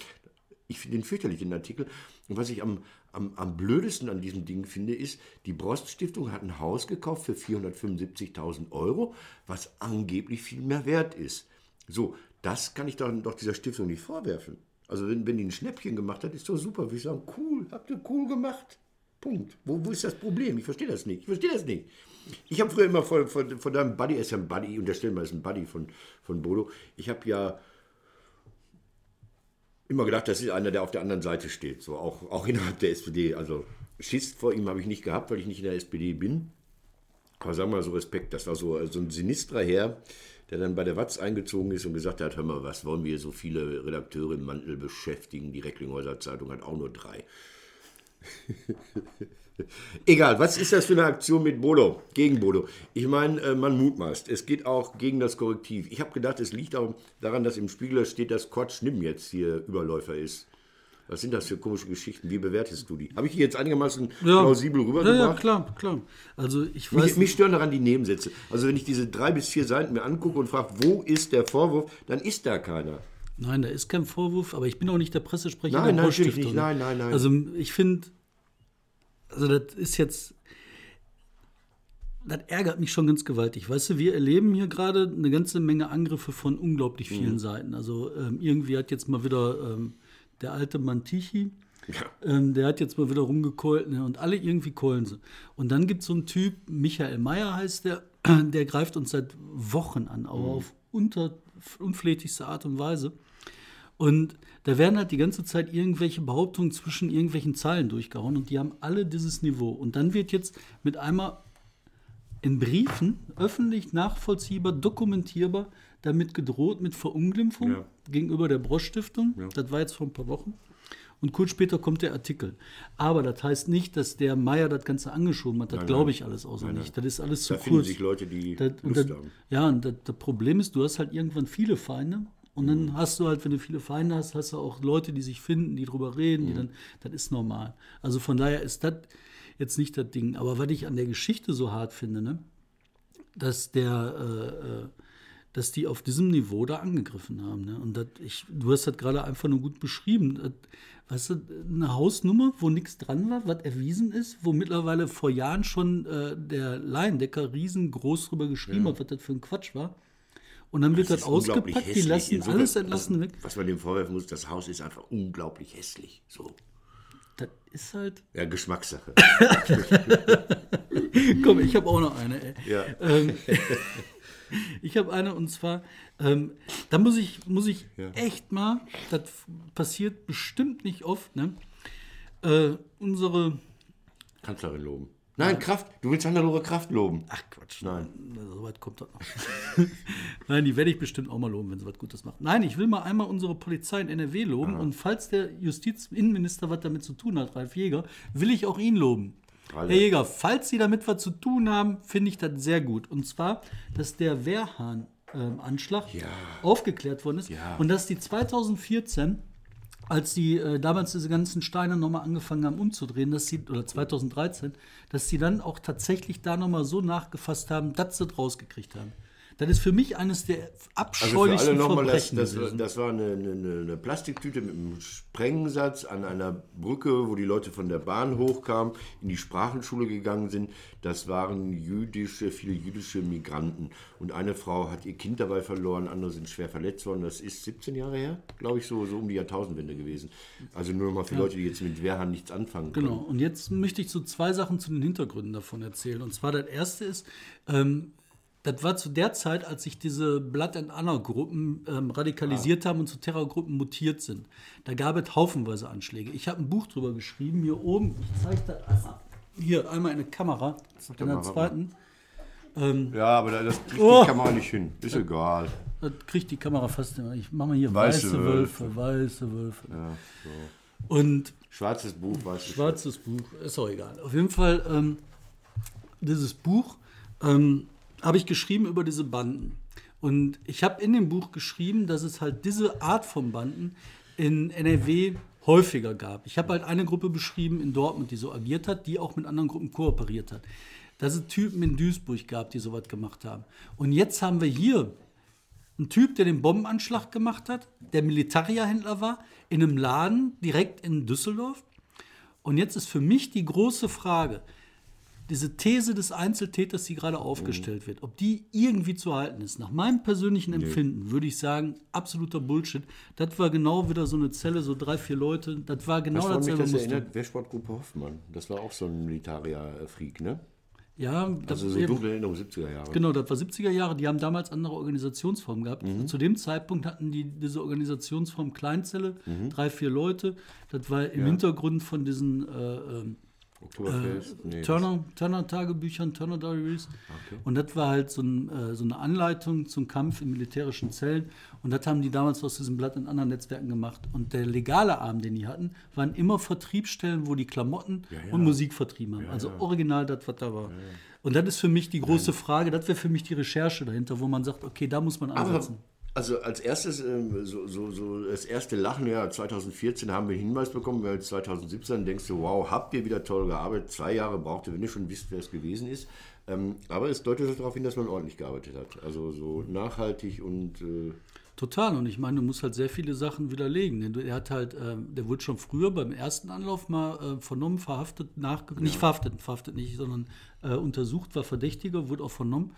Ich finde den fürchterlich, den Artikel. Und was ich am, am, am blödesten an diesem Ding finde, ist, die Brost Stiftung hat ein Haus gekauft für 475.000 Euro, was angeblich viel mehr wert ist. So, das kann ich doch, doch dieser Stiftung nicht vorwerfen. Also wenn, wenn die ein Schnäppchen gemacht hat, ist doch super. Ich sagen, cool, habt ihr cool gemacht. Punkt. Wo, wo ist das Problem? Ich verstehe das nicht. Ich verstehe das nicht. Ich habe früher immer von, von, von deinem Buddy, er ist ja ein Buddy, unterstellen wir, ist ein Buddy von, von Bodo. Ich habe ja immer gedacht, das ist einer, der auf der anderen Seite steht, so auch, auch innerhalb der SPD. Also Schiss vor ihm habe ich nicht gehabt, weil ich nicht in der SPD bin. Aber sag mal so Respekt, das war so, so ein sinistrer Herr, der dann bei der Watz eingezogen ist und gesagt hat, hör mal, was wollen wir so viele Redakteure im Mantel beschäftigen? Die Recklinghäuser Zeitung hat auch nur drei. Egal, was ist das für eine Aktion mit Bodo, gegen Bodo? Ich meine, äh, man mutmaßt, es geht auch gegen das Korrektiv. Ich habe gedacht, es liegt auch daran, dass im Spiegel steht, dass Quatsch Nimm jetzt hier Überläufer ist. Was sind das für komische Geschichten? Wie bewertest du die? Habe ich die jetzt einigermaßen plausibel Ja, rübergebracht? ja, klar, klar. Also ich weiß Mich, mich stören daran die Nebensätze. Also wenn ich diese drei bis vier Seiten mir angucke und frage, wo ist der Vorwurf, dann ist da keiner. Nein, da ist kein Vorwurf, aber ich bin auch nicht der Pressesprecher Nein, der nein, nicht. Nein, nein, nein. Also ich finde, also das ist jetzt, das ärgert mich schon ganz gewaltig. Weißt du, wir erleben hier gerade eine ganze Menge Angriffe von unglaublich Mhm. vielen Seiten. Also ähm, irgendwie hat jetzt mal wieder ähm, der alte Mantichi, ähm, der hat jetzt mal wieder rumgekeult ne, und alle irgendwie keulen sie. Und dann gibt es so einen Typ, Michael Mayer heißt der, der greift uns seit Wochen an, aber auf unter, unflätigste Art und Weise. Und da werden halt die ganze Zeit irgendwelche Behauptungen zwischen irgendwelchen Zahlen durchgehauen und die haben alle dieses Niveau. Und dann wird jetzt mit einmal in Briefen öffentlich nachvollziehbar, dokumentierbar damit gedroht mit Verunglimpfung Ja. gegenüber der Brosch-Stiftung. Das war jetzt vor ein paar Wochen. Und kurz später kommt der Artikel. Aber das heißt nicht, dass der Meier das Ganze angeschoben hat. Das glaube ich alles außer Nein, nicht. nein. Das ist alles zu Da finden kurz. sich Leute, die Das, das, ja, und das, das Problem ist, du hast halt irgendwann viele Feinde. Und dann Mhm. hast du halt, wenn du viele Feinde hast, hast du auch Leute, die sich finden, die drüber reden, Mhm. die dann, das ist normal. Also von daher ist das jetzt nicht das Ding. Aber was ich an der Geschichte so hart finde, ne, dass der, äh, äh, dass die auf diesem Niveau da angegriffen haben. Ne? Und das, ich, du hast das gerade einfach nur gut beschrieben. Das, weißt du, eine Hausnummer, wo nichts dran war, was erwiesen ist, wo mittlerweile vor Jahren schon äh, der Laiendecker riesengroß drüber geschrieben hat, was das für ein Quatsch war. Und dann wird das, unglaublich ausgepackt, die lassen Insofern- alles entlassen weg. Was man dem vorwerfen muss, das Haus ist einfach unglaublich hässlich. So. Das ist halt. Ja, Geschmackssache. Komm, ich habe auch noch eine. Ey. ja. Ähm, ich habe eine und zwar, ähm, da muss ich, muss ich Ja. echt mal, das passiert bestimmt nicht oft, ne? Äh, unsere, Kanzlerin loben. Nein, Kraft. Du willst Hannelore Kraft loben. ach Quatsch, Nein. so weit kommt das noch. Nein, die werde ich bestimmt auch mal loben, wenn sie was Gutes macht. Nein, ich will mal einmal unsere Polizei in NRW loben und falls der Justizinnenminister was damit zu tun hat, Ralf Jäger, will ich auch ihn loben. Alle. Herr Jäger, falls Sie damit was zu tun haben, finde ich das sehr gut. Und zwar, dass der Wehrhahn-Anschlag Ja. aufgeklärt worden ist Ja. und dass die 2014, als die äh, damals diese ganzen Steine nochmal angefangen haben umzudrehen, dass sie, oder 2013, dass sie dann auch tatsächlich da nochmal so nachgefasst haben, dass sie es rausgekriegt haben. Das ist für mich eines der Also abscheulichsten das, Verbrechen. das, gewesen. das war eine, eine, eine Plastiktüte mit einem Sprengsatz an einer Brücke, wo die Leute von der Bahn hochkamen, in die Sprachenschule gegangen sind. Das waren jüdische, viele jüdische Migranten. Und eine Frau hat ihr Kind dabei verloren, andere sind schwer verletzt worden. Das ist 17 Jahre her, glaube ich, so, so um die Jahrtausendwende gewesen. Also nur nochmal für Leute, die jetzt mit Wehrhahn nichts anfangen können. Genau, und jetzt möchte ich so zwei Sachen zu den Hintergründen davon erzählen. Und zwar das erste ist, ähm, das war zu der Zeit, als sich diese Blood and Honor Gruppen ähm, radikalisiert haben und zu Terrorgruppen mutiert sind. Da gab es haufenweise Anschläge. Ich habe ein Buch drüber geschrieben, hier oben, ich zeige das einmal. Hier, einmal in eine Kamera, in der zweiten. Ja, aber das kriegt Oh. die Kamera nicht hin. Ist egal. Das kriegt die Kamera fast immer. Ich mache mal hier Weiße weiße, Wölfe, weiße Wölfe. Ja, so. Und Schwarzes Buch, weißes Schwarzes Buch, ist auch egal. Auf jeden Fall, ähm, dieses Buch ähm, habe ich geschrieben über diese Banden. Und ich habe in dem Buch geschrieben, dass es halt diese Art von Banden in NRW häufiger gab. Ich habe halt eine Gruppe beschrieben in Dortmund, die so agiert hat, die auch mit anderen Gruppen kooperiert hat. Dass es Typen in Duisburg gab, die sowas gemacht haben. Und jetzt haben wir hier ein Typ, der den Bombenanschlag gemacht hat, der Militarierhändler war, in einem Laden direkt in Düsseldorf. Und jetzt ist für mich die große Frage, diese These des Einzeltäters, die gerade aufgestellt wird, ob die irgendwie zu halten ist. Nach meinem persönlichen Empfinden würde ich sagen, absoluter Bullshit. Das war genau wieder so eine Zelle, so drei, vier Leute. Das war genau woran mich das erinnert? Wehrsportgruppe Hoffmann. Das war auch so ein Militarier-Freak, ne? Ja, das Also so dunkle Erinnerung, 70er Jahre. Genau, das war 70er Jahre. Die haben damals andere Organisationsformen gehabt. Mhm. Zu dem Zeitpunkt hatten die diese Organisationsform Kleinzelle, Mhm. drei, vier Leute. Das war im Hintergrund von diesen äh, Oktoberfest? nee, Turner, Turner Tagebüchern, Turner Diaries. Und das war halt so, ein, äh, so eine Anleitung zum Kampf in militärischen Zellen. Und das haben die damals aus diesem Blatt in anderen Netzwerken gemacht. Und der legale Arm, den die hatten, waren immer Vertriebsstellen, wo die Klamotten ja. und Musik vertrieben haben. also original das, was da war. Und das ist für mich die große Frage, das wäre für mich die Recherche dahinter, wo man sagt, okay, da muss man Aber ansetzen. Also als erstes, ähm, so, so, so das erste Lachen, ja, 2014 haben wir einen Hinweis bekommen, weil 2017 denkst du, wow, habt ihr wieder toll gearbeitet, zwei Jahre braucht ihr, wenn ihr schon wisst, wer es gewesen ist. Ähm, aber es deutet darauf hin, dass man ordentlich gearbeitet hat. Also so nachhaltig und äh, Total. Und ich meine, du musst halt sehr viele Sachen widerlegen. Denn du- er hat halt, ähm, der wurde schon früher beim ersten Anlauf mal äh, vernommen, verhaftet, nachge nicht verhaftet, verhaftet nicht, sondern äh, untersucht, war Verdächtiger, wurde auch vernommen.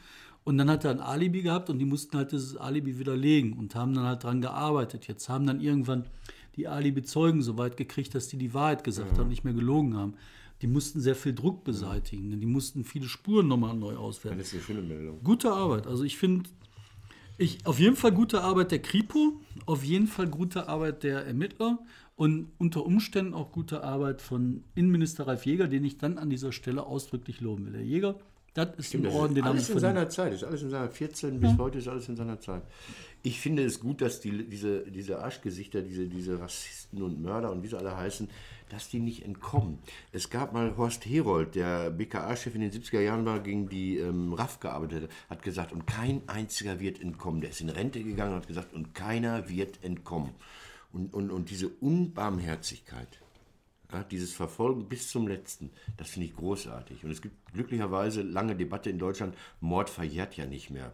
Und dann hat er ein Alibi gehabt und die mussten halt dieses Alibi widerlegen und haben dann halt dran gearbeitet. Jetzt haben dann irgendwann die Alibi-Zeugen so weit gekriegt, dass die die Wahrheit gesagt haben und nicht mehr gelogen haben. Die mussten sehr viel Druck beseitigen. denn Die mussten viele Spuren nochmal neu auswerten. das ist eine schöne Meldung. Gute Arbeit. Also ich finde, ich, auf jeden Fall gute Arbeit der Kripo, auf jeden Fall gute Arbeit der Ermittler und unter Umständen auch gute Arbeit von Innenminister Ralf Jäger, den ich dann an dieser Stelle ausdrücklich loben will. Der Jäger, das ist ein Das Orden, ist den alles in seiner Zeit, ist alles in seiner 14 bis heute ist alles in seiner Zeit. Ich finde es gut, dass die, diese, diese Arschgesichter, diese, diese Rassisten und Mörder und wie sie alle heißen, dass die nicht entkommen. Es gab mal Horst Herold, der BKA-Chef in den 70er Jahren war, gegen die ähm, RAF gearbeitet hat, hat gesagt, und kein einziger wird entkommen. Der ist in Rente gegangen und hat gesagt, und keiner wird entkommen. Und, und, und diese Unbarmherzigkeit, ja, dieses Verfolgen bis zum Letzten, das finde ich großartig. Und es gibt glücklicherweise lange Debatte in Deutschland, Mord verjährt ja nicht mehr.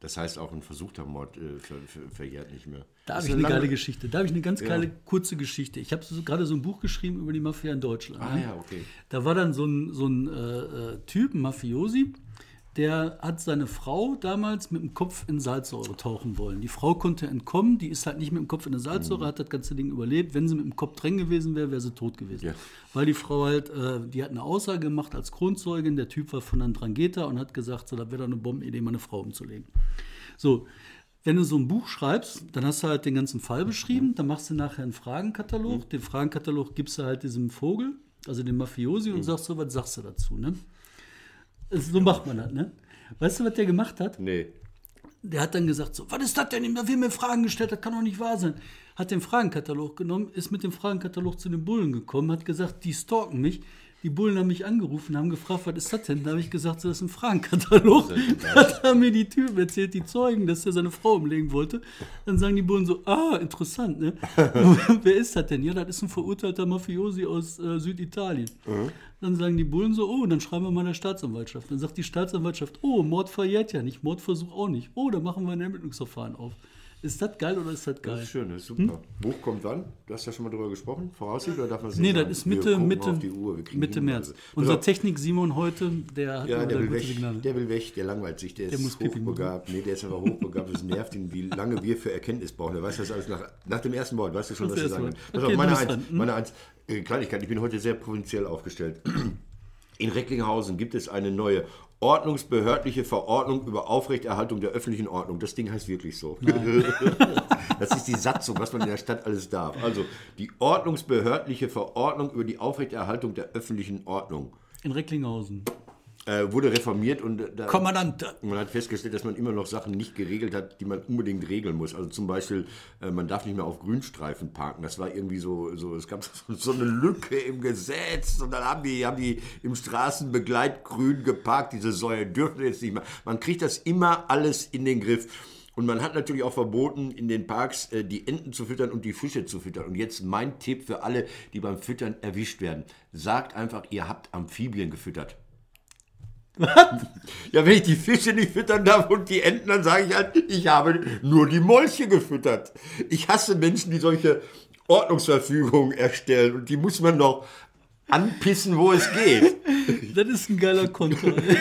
Das heißt, auch ein versuchter Mord äh, ver, ver, verjährt nicht mehr. Da habe ich eine lange- geile Geschichte. Da habe ich eine ganz geile, kurze Geschichte. Ich habe so, gerade so ein Buch geschrieben über die Mafia in Deutschland. Ah ne? ja, okay. Da war dann so ein, so ein äh, äh, Typ, ein Mafiosi, der hat seine Frau damals mit dem Kopf in Salzsäure tauchen wollen. Die Frau konnte entkommen, die ist halt nicht mit dem Kopf in der Salzsäure, hat das ganze Ding überlebt. Wenn sie mit dem Kopf drin gewesen wäre, wäre sie tot gewesen. Ja. Weil die Frau halt, äh, die hat eine Aussage gemacht als Kronzeugin, der Typ war von Andrangheta und hat gesagt, so, das wäre doch eine Bombenidee, meine Frau umzulegen. So, wenn du so ein Buch schreibst, dann hast du halt den ganzen Fall beschrieben, dann machst du nachher einen Fragenkatalog. Den Fragenkatalog gibst du halt diesem Vogel, also dem Mafiosi, und sagst so, was sagst du dazu, ne? So macht man das, ne? Weißt du, was der gemacht hat? Nee. Der hat dann gesagt, so, was ist das denn? Da werden mir Fragen gestellt, das kann doch nicht wahr sein. Hat den Fragenkatalog genommen, ist mit dem Fragenkatalog zu den Bullen gekommen, hat gesagt, die stalken mich. Die Bullen haben mich angerufen, haben gefragt, was ist das denn? Da habe ich gesagt, das ist ein Fragenkatalog. Da haben mir die Typen erzählt, die Zeugen, dass er seine Frau umlegen wollte. Dann sagen die Bullen so, ah, interessant, ne? Wer ist das denn? Ja, das ist ein verurteilter Mafiosi aus äh, Süditalien. Dann sagen die Bullen so, oh, dann schreiben wir mal der Staatsanwaltschaft. Dann sagt die Staatsanwaltschaft, oh, Mord verjährt ja nicht, Mordversuch auch nicht. Oh, dann machen wir ein Ermittlungsverfahren auf. Ist das geil oder ist das Das geil? ist schön, das ist super. Buch kommt wann? Du hast ja schon mal drüber gesprochen. Voraussicht oder darf man nicht Nee, das ist Mitte, Mitte, Mitte. März. Pass Unser auf. Technik-Simon heute, der hat Ja, der will weg. Signale. Der will weg, der langweilt sich, der, ist muss hochbegabt. Nee, der ist aber hochbegabt, das nervt ihn, wie lange wir für Erkenntnis brauchen. Der weiß das alles nach, nach dem ersten Wort, weißt du schon, Das was erste sagen. Pass Okay, auf, meine Eins. Hm? meine Eins, äh, Kleinigkeit, ich bin heute sehr provinziell aufgestellt. In Recklinghausen gibt es eine neue ordnungsbehördliche Verordnung über Aufrechterhaltung der öffentlichen Ordnung. Das Ding heißt wirklich so. das ist die Satzung, was man in der Stadt alles darf. Also die ordnungsbehördliche Verordnung über die Aufrechterhaltung der öffentlichen Ordnung In Recklinghausen. Äh, wurde reformiert und äh, da, Kommandant. man hat festgestellt, dass man immer noch Sachen nicht geregelt hat, die man unbedingt regeln muss. Also zum Beispiel, äh, man darf nicht mehr auf Grünstreifen parken. Das war irgendwie so, so es gab so, so eine Lücke im Gesetz und dann haben die, haben die im Straßenbegleitgrün geparkt. Diese Säulen dürfen jetzt nicht mehr. Man kriegt das immer alles in den Griff. Und man hat natürlich auch verboten, in den Parks äh, die Enten zu füttern und die Fische zu füttern. Und jetzt mein Tipp für alle, die beim Füttern erwischt werden. Sagt einfach, ihr habt Amphibien gefüttert. Ja, wenn ich die Fische nicht füttern darf und die Enten, dann sage ich halt, ich habe nur die Molche gefüttert. Ich hasse Menschen, die solche Ordnungsverfügungen erstellen und die muss man noch anpissen, wo es geht. Das ist ein geiler Konter. ich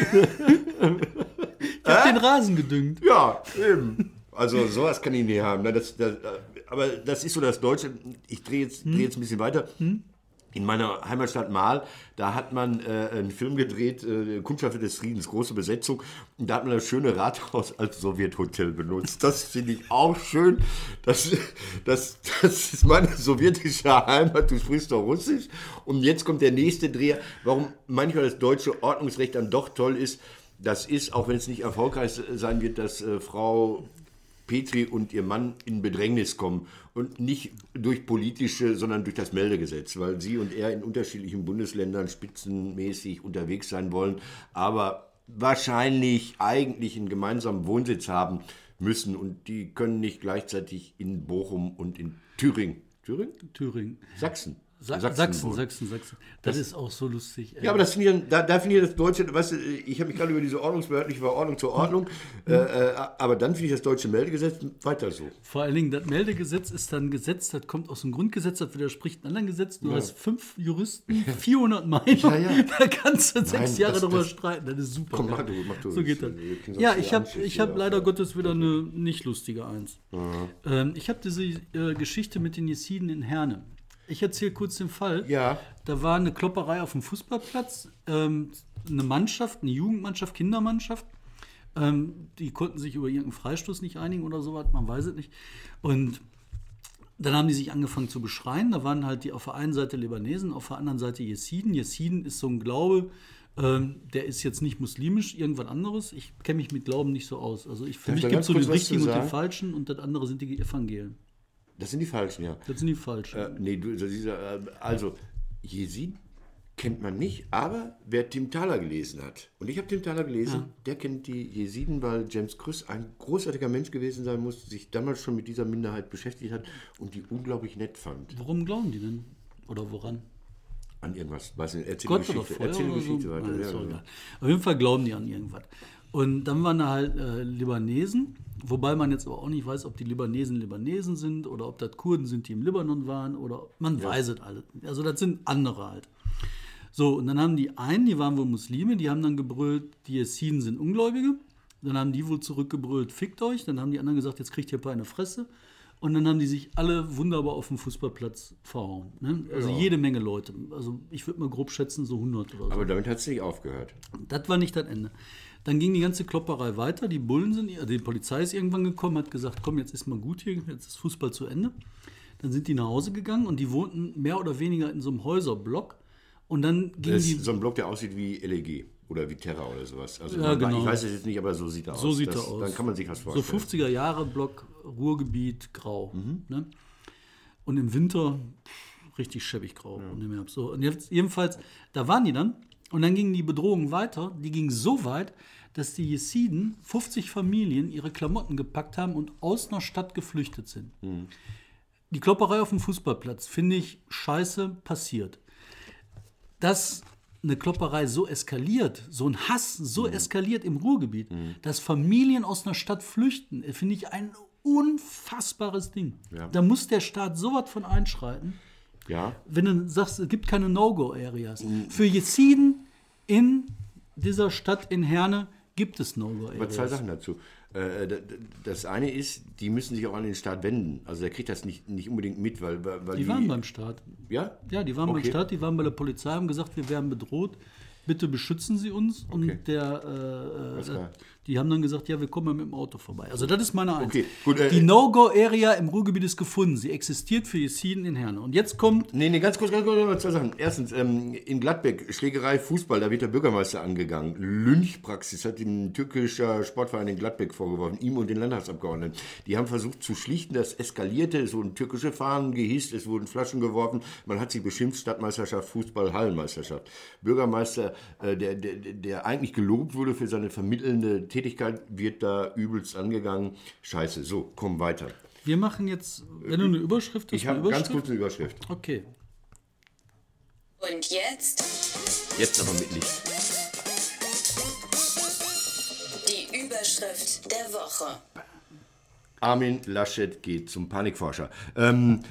hab den Rasen gedüngt. Ja, eben. Also sowas kann ich nicht haben. Das, das, aber das ist so das Deutsche. Ich drehe jetzt, dreh jetzt ein bisschen weiter. Die In meiner Heimatstadt Mahl, da hat man äh, einen Film gedreht, äh, Kundschafter des Friedens, große Besetzung. Und da hat man das schöne Rathaus als Sowjethotel benutzt. Das finde ich auch schön. Das, das, das ist meine sowjetische Heimat. Du sprichst doch Russisch. Und jetzt kommt der nächste Dreher. Warum manchmal das deutsche Ordnungsrecht dann doch toll ist, das ist, auch wenn es nicht erfolgreich sein wird, dass äh, Frau Petri und ihr Mann in Bedrängnis kommen. Und nicht durch politische, sondern durch das Meldegesetz, weil sie und er in unterschiedlichen Bundesländern spitzenmäßig unterwegs sein wollen, aber wahrscheinlich eigentlich einen gemeinsamen Wohnsitz haben müssen. Und die können nicht gleichzeitig in Bochum und in Thüringen. Thüringen? Thüringen. Sachsen. Sa Sachsen Sachsen. Sachsen, Sachsen. Das, ist auch so lustig. ey. Ja, aber das ich, dann- da, da finde ich das Deutsche, weißt du, ich habe mich gerade über diese ordnungsbehördliche Verordnung zur Ordnung, äh, äh, aber dann finde ich das deutsche Meldegesetz weiter so. Vor allen Dingen, das Meldegesetz ist dann ein Gesetz, das kommt aus dem Grundgesetz, das widerspricht einem anderen Gesetz. Du hast fünf Juristen, 400 Meinungen, Ja, ja. da kannst du sechs Nein, Jahre das- darüber das- streiten. Das ist super. Komm, mach du, mach du. So geht das. Ich- Ja, ich- habe ich- hab leider Gottes wieder eine nicht lustige Eins. Ähm, ich habe diese äh, Geschichte mit den Jesiden in Herne. Ich erzähle kurz den Fall. Ja. Da war eine Klopperei auf dem Fußballplatz. Ähm, eine Mannschaft, eine Jugendmannschaft, Kindermannschaft. Ähm, die konnten sich über irgendeinen Freistoß nicht einigen oder sowas, man weiß es nicht. Und dann haben die sich angefangen zu beschreien. Da waren halt die auf der einen Seite Libanesen, auf der anderen Seite Jesiden. Jesiden ist so ein Glaube, ähm, der ist jetzt nicht muslimisch, irgendwas anderes. Ich kenne mich mit Glauben nicht so aus. Also ich, für Darf ich mich gibt es so den richtigen und den falschen und das andere sind die Evangelien. Das sind die falschen, ja. Das sind die falschen. Äh, nee, du, ist, äh, also, Jesid kennt man nicht, aber wer Tim Thaler gelesen hat, und ich habe Tim Thaler gelesen, der kennt die Jesiden, weil James Krüss ein großartiger Mensch gewesen sein muss, sich damals schon mit dieser Minderheit beschäftigt hat und die unglaublich nett fand. Worum glauben die denn? Oder woran? An irgendwas. Weiß nicht, erzähl Gott die oder Geschichte, Feuer erzähl die oder so? Geschichte weiter. Nein, ja, ja. egal. Auf jeden Fall glauben die an irgendwas. Und dann waren da halt äh, Libanesen, wobei man jetzt aber auch nicht weiß, ob die Libanesen Libanesen sind oder ob das Kurden sind, die im Libanon waren oder man weiß es alles. Also das sind andere halt. So, und dann haben die einen, die waren wohl Muslime, die haben dann gebrüllt, die Jesiden sind Ungläubige. Dann haben die wohl zurückgebrüllt, fickt euch. Dann haben die anderen gesagt, jetzt kriegt ihr ein paar eine Fresse. Und dann haben die sich alle wunderbar auf dem Fußballplatz verhauen. Ne? Also jede Menge Leute. Also ich würde mal grob schätzen, so 100 oder so. Aber damit hat es nicht aufgehört. Das war nicht das Ende. Dann ging die ganze Klopperei weiter. Die Bullen sind, also die Polizei ist irgendwann gekommen, hat gesagt, komm, jetzt ist mal gut hier, jetzt ist Fußball zu Ende. Dann sind die nach Hause gegangen und die wohnten mehr oder weniger in so einem Häuserblock. Und dann ging Das die. ist so ein Block, der aussieht wie LEG oder wie Terra oder sowas. Also Ja, genau. ich weiß es jetzt nicht, aber so sieht er aus. So sieht das, er aus. Dann kann man sich was So vorstellen. 50er Jahre Block, Ruhrgebiet, grau. Mhm. Ne? Und im Winter pff, richtig schäbig grau. Und im Herbst so. Und jetzt, jedenfalls, da waren die dann. Und dann ging die Bedrohung weiter. Die ging so weit, dass die Jesiden, 50 Familien, ihre Klamotten gepackt haben und aus einer Stadt geflüchtet sind. Mhm. Die Klopperei auf dem Fußballplatz finde ich scheiße passiert. Dass eine Klopperei so eskaliert, so ein Hass so Mhm. eskaliert im Ruhrgebiet, dass Familien aus einer Stadt flüchten, finde ich ein unfassbares Ding. Ja. Da muss der Staat sowas von einschreiten. Ja, Wenn du sagst, es gibt keine No-Go-Areas. Mhm. Für Jesiden in dieser Stadt in Herne gibt es aber zwei No-Go-Areas. Sachen dazu. Äh, d- Das eine ist, die müssen sich auch an den Staat wenden. Also der kriegt das nicht, nicht unbedingt mit, weil, weil weil Die waren beim Staat. Ja? Ja, die waren Okay. beim Staat, die waren bei der Polizei, haben gesagt, wir werden bedroht. Bitte beschützen Sie uns. Okay. Und der, äh, äh. Die haben dann gesagt, ja, wir kommen mit dem Auto vorbei. Also das ist meine Eins. Okay, gut, äh, die No-Go-Area im Ruhrgebiet ist gefunden. Sie existiert für Jesiden in Herne. Und jetzt kommt, Nee, nee, ganz kurz, ganz kurz, noch zwei Sachen. Erstens, ähm, in Gladbeck, Schlägerei, Fußball, da wird der Bürgermeister angegangen. Lynchpraxis hat ein türkischer Sportverein in Gladbeck vorgeworfen, ihm und den Landtagsabgeordneten. Die haben versucht zu schlichten, das eskalierte, es wurden türkische Fahnen gehisst, es wurden Flaschen geworfen, man hat sie beschimpft, Stadtmeisterschaft, Fußball, Hallenmeisterschaft. Bürgermeister, äh, der, der, der eigentlich gelobt wurde für seine vermittelnde Tätigkeit, wird da übelst angegangen. Scheiße, so, komm weiter. wir machen jetzt, wenn du eine Überschrift hast, Ich eine habe ganz kurz eine Überschrift. Okay. Und jetzt Jetzt aber mit Licht. die Überschrift der Woche. Armin Laschet geht zum Panikforscher. Ähm,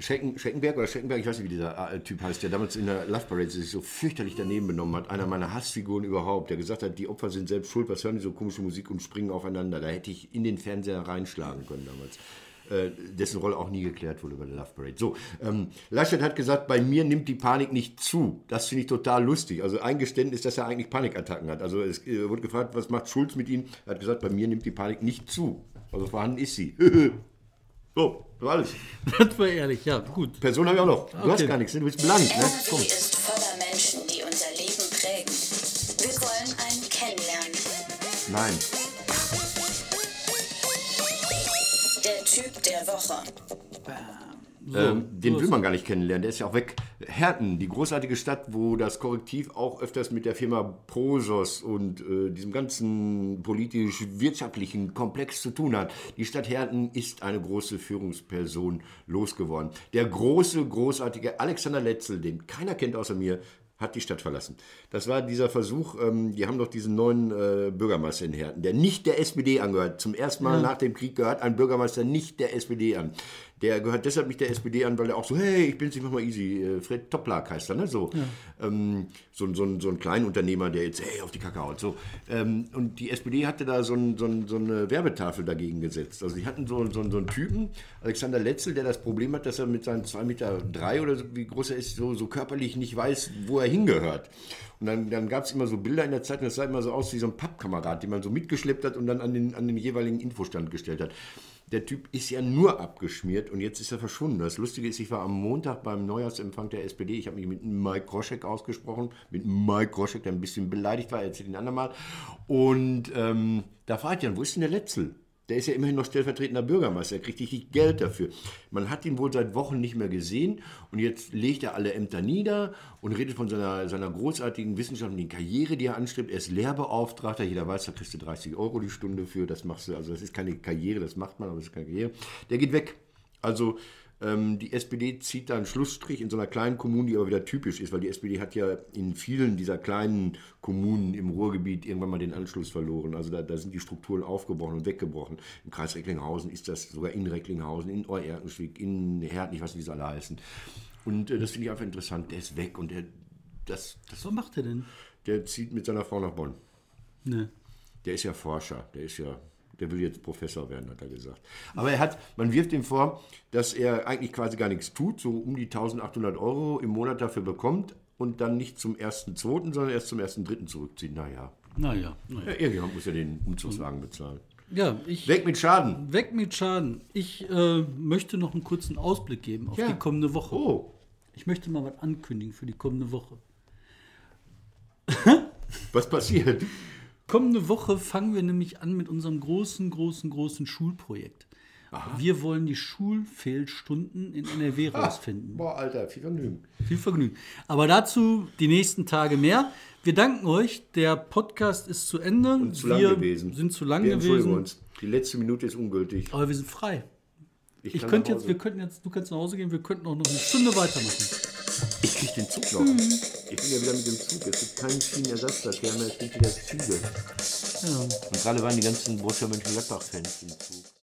Schecken, Scheckenberg oder Scheckenberg, ich weiß nicht, wie dieser Typ heißt, der damals in der Love Parade sich so fürchterlich daneben benommen hat. Einer meiner Hassfiguren überhaupt, der gesagt hat, die Opfer sind selbst schuld, was hören die so komische Musik und springen aufeinander. Da hätte ich in den Fernseher reinschlagen können damals. äh, dessen Rolle auch nie geklärt wurde bei der Love Parade. So, ähm, Laschet hat gesagt, bei mir nimmt die Panik nicht zu. Das finde ich total lustig. Also ein Geständnis, dass er eigentlich Panikattacken hat. Also es äh, wurde gefragt, was macht Schulz mit ihm? Er hat gesagt, bei mir nimmt die Panik nicht zu. Also vorhanden ist sie. so, das war alles. Das war ehrlich, ja, gut. Person habe ich auch noch. Du hast Okay. gar nichts, ne? du bist blank. Ne? NRW ist voller Menschen, die unser Leben prägen. Wir wollen einen kennenlernen. Nein. Der Typ der Woche. Ähm, den will man gar nicht kennenlernen, der ist ja auch weg. Herten, die großartige Stadt, wo das Korrektiv auch öfters mit der Firma Prosos und äh, diesem ganzen politisch-wirtschaftlichen Komplex zu tun hat. Die Stadt Herten ist eine große Führungsperson losgeworden. Der große, großartige Alexander Letzel, den keiner kennt außer mir, hat die Stadt verlassen. Das war dieser Versuch, ähm, die haben doch diesen neuen äh, Bürgermeister in Herten, der nicht der SPD angehört. Zum ersten Mal nach dem Krieg gehört ein Bürgermeister nicht der SPD an. Der gehört deshalb nicht der SPD an, weil er auch so, hey, ich bin's, ich mach mal easy. Äh, Fred Toplak heißt er, ne? So, ähm, so, ein- so, ein- so ein Kleinunternehmer, der jetzt, hey, auf die Kacke haut. So. Ähm, und die SPD hatte da so, ein, so, ein, so eine Werbetafel dagegen gesetzt. Also die hatten so, so, so einen Typen, Alexander Letzel, der das Problem hat, dass er mit seinen 2,3 Meter drei oder so, wie groß er ist, so, so körperlich nicht weiß, wo er hingehört. Und dann, dann gab es immer so Bilder in der Zeitung, das sah immer so aus wie so ein Pappkamerad, den man so mitgeschleppt hat und dann an den, an den jeweiligen Infostand gestellt hat. Der Typ ist ja nur abgeschmiert und jetzt ist er verschwunden. Das Lustige ist, ich war am Montag beim Neujahrsempfang der SPD. Ich habe mich mit Mike Groschek ausgesprochen, mit Mike Groschek, der ein bisschen beleidigt war, erzählt ihn andermal. Und ähm, da fragt ihn, wo ist denn der Letzel? Der ist ja immerhin noch stellvertretender Bürgermeister, er kriegt richtig Geld dafür. Man hat ihn wohl seit Wochen nicht mehr gesehen und jetzt legt er alle Ämter nieder und redet von seiner, seiner großartigen wissenschaftlichen Karriere, die er anstrebt. Er ist Lehrbeauftragter, jeder weiß, da kriegst du 30 Euro die Stunde für, das machst du, also das ist keine Karriere, das macht man, aber das ist keine Karriere. Der geht weg. Also ähm, die SPD zieht da einen Schlussstrich in so einer kleinen Kommune, die aber wieder typisch ist, weil die SPD hat ja in vielen dieser kleinen Kommunen im Ruhrgebiet irgendwann mal den Anschluss verloren. Also da, da sind die Strukturen aufgebrochen und weggebrochen. Im Kreis Recklinghausen ist das sogar in Recklinghausen, in Euerkenschwick, in Herten, ich weiß nicht, wie sie alle heißen. Und äh, das finde ich einfach interessant. Der ist weg und der, das, das, Was macht er denn? der zieht mit seiner Frau nach Bonn. Ne. Der ist ja Forscher, der ist ja, der will jetzt Professor werden, hat er gesagt. Aber er hat, man wirft ihm vor, dass er eigentlich quasi gar nichts tut, so um die 1800 Euro im Monat dafür bekommt und dann nicht zum 1.2., sondern erst zum 1.3. zurückzieht. Naja, Naja, naja. ja, irgendjemand muss ja den Umzugswagen bezahlen. Ja, ich. Weg mit Schaden. Weg mit Schaden. Ich äh, möchte noch einen kurzen Ausblick geben auf Ja. die kommende Woche. Oh, Ich möchte mal was ankündigen für die kommende Woche. was passiert? Kommende Woche fangen wir nämlich an mit unserem großen, großen, großen Schulprojekt. Wir wollen die Schulfehlstunden in NRW rausfinden. Boah, Alter, viel Vergnügen. Viel Vergnügen. Aber dazu die nächsten Tage mehr. Wir danken euch. Der Podcast ist zu Ende. Und zu lang wir gewesen. sind zu lang wir entschuldigen gewesen. uns. Die letzte Minute ist ungültig. Aber wir sind frei. Ich kann könnte jetzt, wir könnten jetzt, du kannst nach Hause gehen, wir könnten auch noch eine Stunde weitermachen. Ich krieg den Zug noch. Ich bin ja wieder mit dem Zug. Es gibt keinen Schienenersatzverkehr mehr, es gibt wieder Züge. Ja. Und gerade waren die ganzen Borussia Mönchengladbach-Fans im Zug.